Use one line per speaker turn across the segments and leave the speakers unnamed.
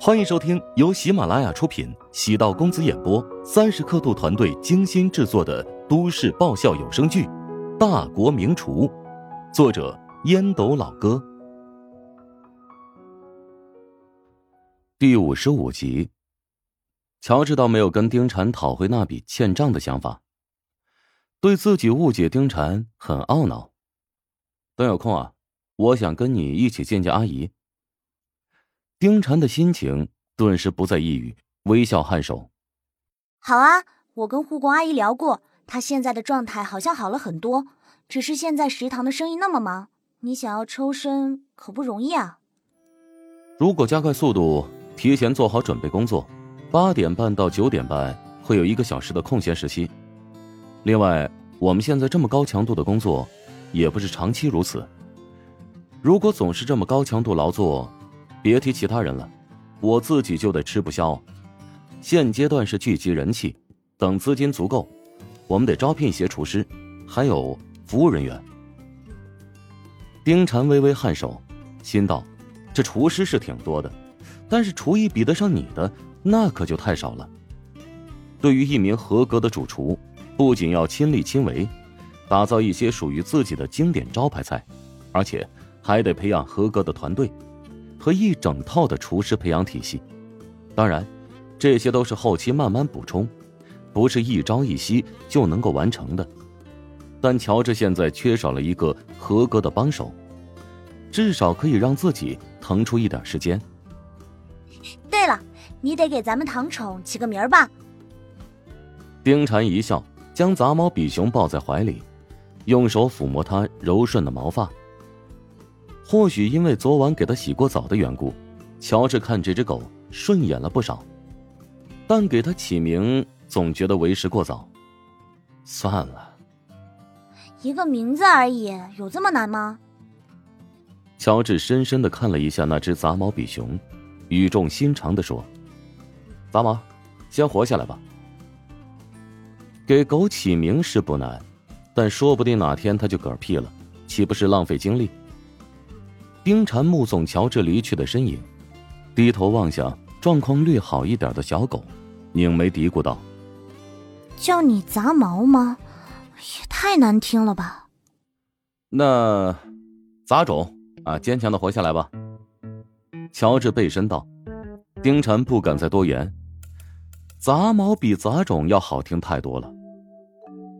欢迎收听由喜马拉雅出品、喜道公子演播、三十刻度团队精心制作的都市爆笑有声剧《大国名厨》，作者烟斗老哥，第五十五集。乔治倒没有跟丁禅讨回那笔欠账的想法，对自己误解丁禅很懊恼。等有空啊，我想跟你一起见见阿姨。丁婵的心情顿时不再抑郁，微笑颔首：“
好啊，我跟护工阿姨聊过，她现在的状态好像好了很多，只是现在食堂的生意那么忙，你想要抽身可不容易啊。
如果加快速度，提前做好准备工作，八点半到九点半会有一个小时的空闲时期。另外，我们现在这么高强度的工作，也不是长期如此。如果总是这么高强度劳作，别提其他人了，我自己就得吃不消。现阶段是聚集人气，等资金足够，我们得招聘一些厨师，还有服务人员。丁禅微微颔首，心道：这厨师是挺多的，但是厨艺比得上你的，那可就太少了。对于一名合格的主厨，不仅要亲力亲为，打造一些属于自己的经典招牌菜，而且还得培养合格的团队。和一整套的厨师培养体系，当然，这些都是后期慢慢补充，不是一朝一夕就能够完成的。但乔治现在缺少了一个合格的帮手，至少可以让自己腾出一点时间。
对了，你得给咱们糖宠起个名儿吧。
丁婵一笑，将杂毛比熊抱在怀里，用手抚摸它柔顺的毛发。或许因为昨晚给他洗过澡的缘故，乔治看这只狗顺眼了不少，但给它起名总觉得为时过早。算了，
一个名字而已，有这么难吗？
乔治深深的看了一下那只杂毛比熊，语重心长的说：“杂毛，先活下来吧。给狗起名是不难，但说不定哪天它就嗝屁了，岂不是浪费精力？”丁婵目送乔治离去的身影，低头望向状况略好一点的小狗，拧眉嘀咕道：“
叫你杂毛吗？也太难听了吧。”
那杂种啊，坚强的活下来吧。乔治背身道：“丁婵不敢再多言，杂毛比杂种要好听太多了。”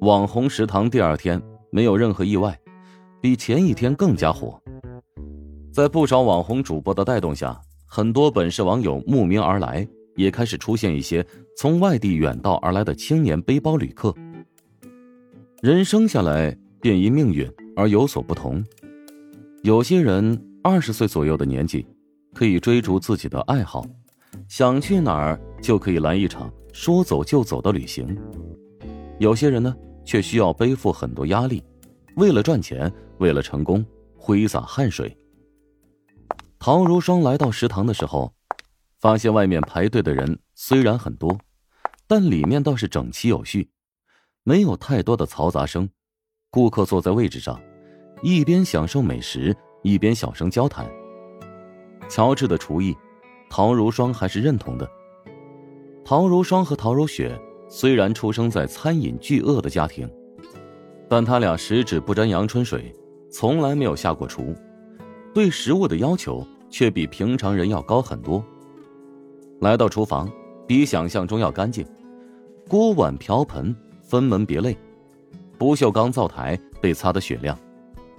网红食堂第二天没有任何意外，比前一天更加火。在不少网红主播的带动下，很多本市网友慕名而来，也开始出现一些从外地远道而来的青年背包旅客。人生下来便因命运而有所不同，有些人二十岁左右的年纪，可以追逐自己的爱好，想去哪儿就可以来一场说走就走的旅行；有些人呢，却需要背负很多压力，为了赚钱，为了成功，挥洒汗水。陶如霜来到食堂的时候，发现外面排队的人虽然很多，但里面倒是整齐有序，没有太多的嘈杂声。顾客坐在位置上，一边享受美食，一边小声交谈。乔治的厨艺，陶如霜还是认同的。陶如霜和陶如雪虽然出生在餐饮巨鳄的家庭，但他俩十指不沾阳春水，从来没有下过厨。对食物的要求却比平常人要高很多。来到厨房，比想象中要干净，锅碗瓢盆分门别类，不锈钢灶台被擦得雪亮，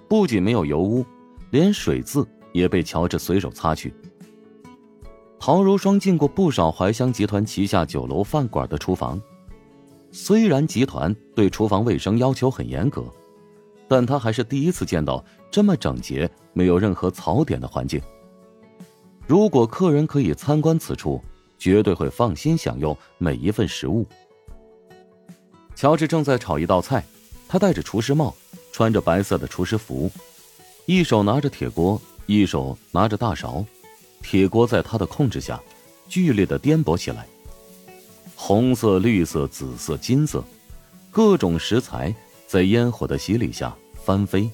不仅没有油污，连水渍也被乔治随手擦去。陶如霜进过不少怀香集团旗下酒楼饭馆的厨房，虽然集团对厨房卫生要求很严格。但他还是第一次见到这么整洁、没有任何槽点的环境。如果客人可以参观此处，绝对会放心享用每一份食物。乔治正在炒一道菜，他戴着厨师帽，穿着白色的厨师服，一手拿着铁锅，一手拿着大勺，铁锅在他的控制下剧烈的颠簸起来，红色、绿色、紫色、金色，各种食材。在烟火的洗礼下翻飞。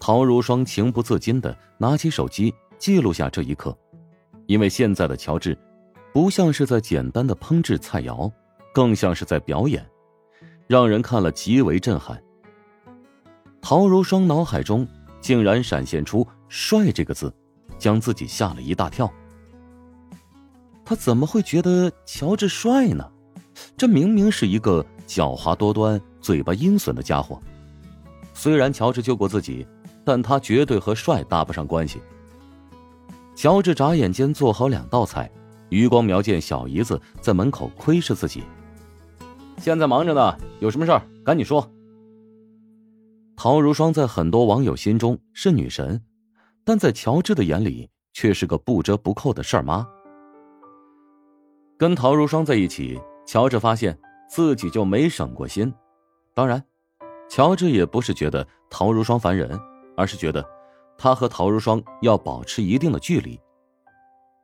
陶如霜情不自禁的拿起手机，记录下这一刻，因为现在的乔治，不像是在简单的烹制菜肴，更像是在表演，让人看了极为震撼。陶如霜脑海中竟然闪现出“帅”这个字，将自己吓了一大跳。他怎么会觉得乔治帅呢？这明明是一个狡猾多端、嘴巴阴损的家伙。虽然乔治救过自己，但他绝对和帅搭不上关系。乔治眨眼间做好两道菜，余光瞄见小姨子在门口窥视自己。现在忙着呢，有什么事儿赶紧说。陶如霜在很多网友心中是女神，但在乔治的眼里却是个不折不扣的事儿妈。跟陶如霜在一起，乔治发现自己就没省过心。当然，乔治也不是觉得陶如霜烦人，而是觉得他和陶如霜要保持一定的距离。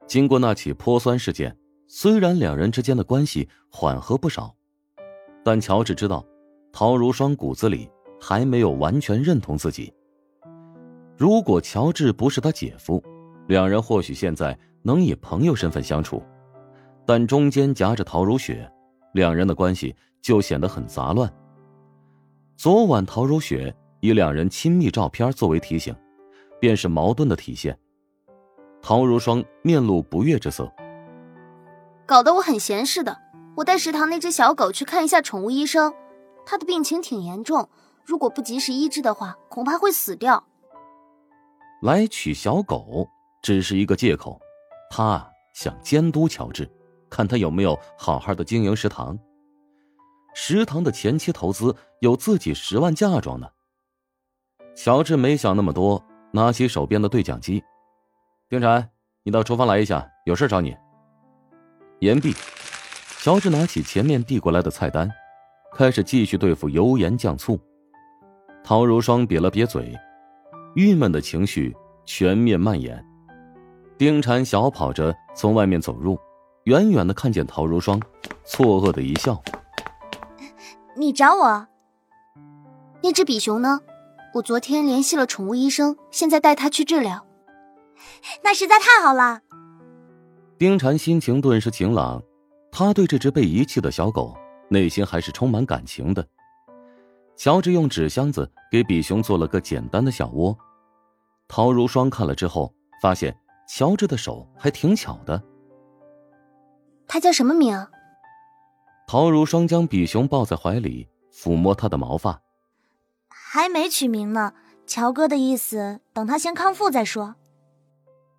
经过那起泼酸事件，虽然两人之间的关系缓和不少，但乔治知道，陶如霜骨子里还没有完全认同自己。如果乔治不是他姐夫，两人或许现在能以朋友身份相处。但中间夹着陶如雪，两人的关系就显得很杂乱。昨晚陶如雪以两人亲密照片作为提醒，便是矛盾的体现。陶如霜面露不悦之色，
搞得我很闲似的。我带食堂那只小狗去看一下宠物医生，它的病情挺严重，如果不及时医治的话，恐怕会死掉。
来取小狗只是一个借口，他想监督乔治。看他有没有好好的经营食堂。食堂的前期投资有自己十万嫁妆呢。乔治没想那么多，拿起手边的对讲机：“丁婵，你到厨房来一下，有事找你。”言毕，乔治拿起前面递过来的菜单，开始继续对付油盐酱醋。陶如霜瘪了瘪嘴，郁闷的情绪全面蔓延。丁婵小跑着从外面走入。远远的看见陶如霜，错愕的一笑：“
你找我？
那只比熊呢？我昨天联系了宠物医生，现在带它去治疗。
那实在太好了。”
丁婵心情顿时晴朗，他对这只被遗弃的小狗内心还是充满感情的。乔治用纸箱子给比熊做了个简单的小窝，陶如霜看了之后，发现乔治的手还挺巧的。
他叫什么名？
陶如霜将比熊抱在怀里，抚摸它的毛发。
还没取名呢，乔哥的意思，等他先康复再说。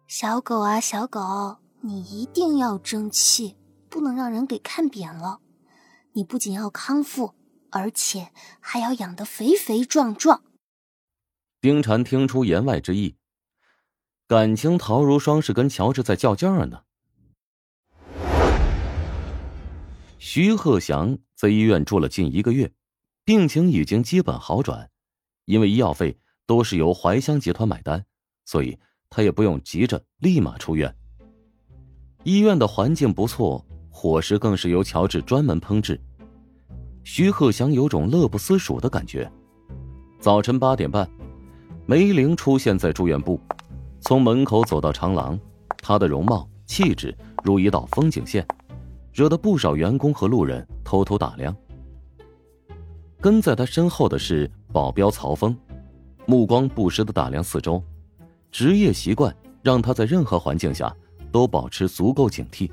小狗啊，小狗，你一定要争气，不能让人给看扁了。你不仅要康复，而且还要养得肥肥壮壮。
丁婵听出言外之意，感情陶如霜是跟乔治在较劲儿呢。徐鹤祥在医院住了近一个月，病情已经基本好转。因为医药费都是由怀香集团买单，所以他也不用急着立马出院。医院的环境不错，伙食更是由乔治专门烹制。徐鹤祥有种乐不思蜀的感觉。早晨八点半，梅玲出现在住院部，从门口走到长廊，她的容貌气质如一道风景线。惹得不少员工和路人偷偷打量。跟在他身后的是保镖曹峰，目光不时的打量四周，职业习惯让他在任何环境下都保持足够警惕。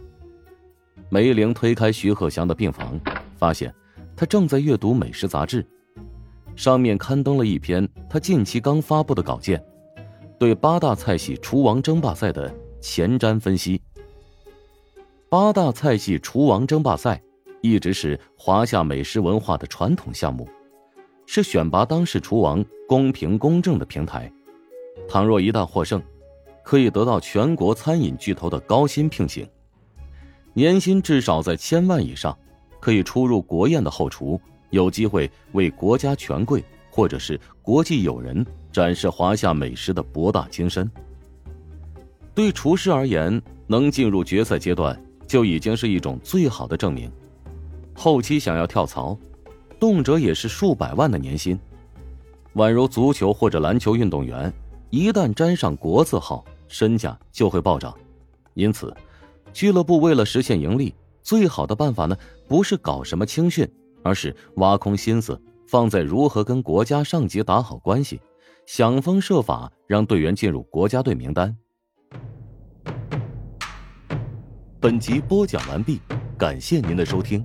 梅玲推开徐鹤祥的病房，发现他正在阅读美食杂志，上面刊登了一篇他近期刚发布的稿件，对八大菜系厨王争霸赛的前瞻分析。八大菜系厨王争霸赛一直是华夏美食文化的传统项目，是选拔当世厨王公平公正的平台。倘若一旦获胜，可以得到全国餐饮巨头的高薪聘请，年薪至少在千万以上，可以出入国宴的后厨，有机会为国家权贵或者是国际友人展示华夏美食的博大精深。对厨师而言，能进入决赛阶段。就已经是一种最好的证明。后期想要跳槽，动辄也是数百万的年薪。宛如足球或者篮球运动员，一旦沾上国字号，身价就会暴涨。因此，俱乐部为了实现盈利，最好的办法呢，不是搞什么青训，而是挖空心思放在如何跟国家上级打好关系，想方设法让队员进入国家队名单。本集播讲完毕，感谢您的收听。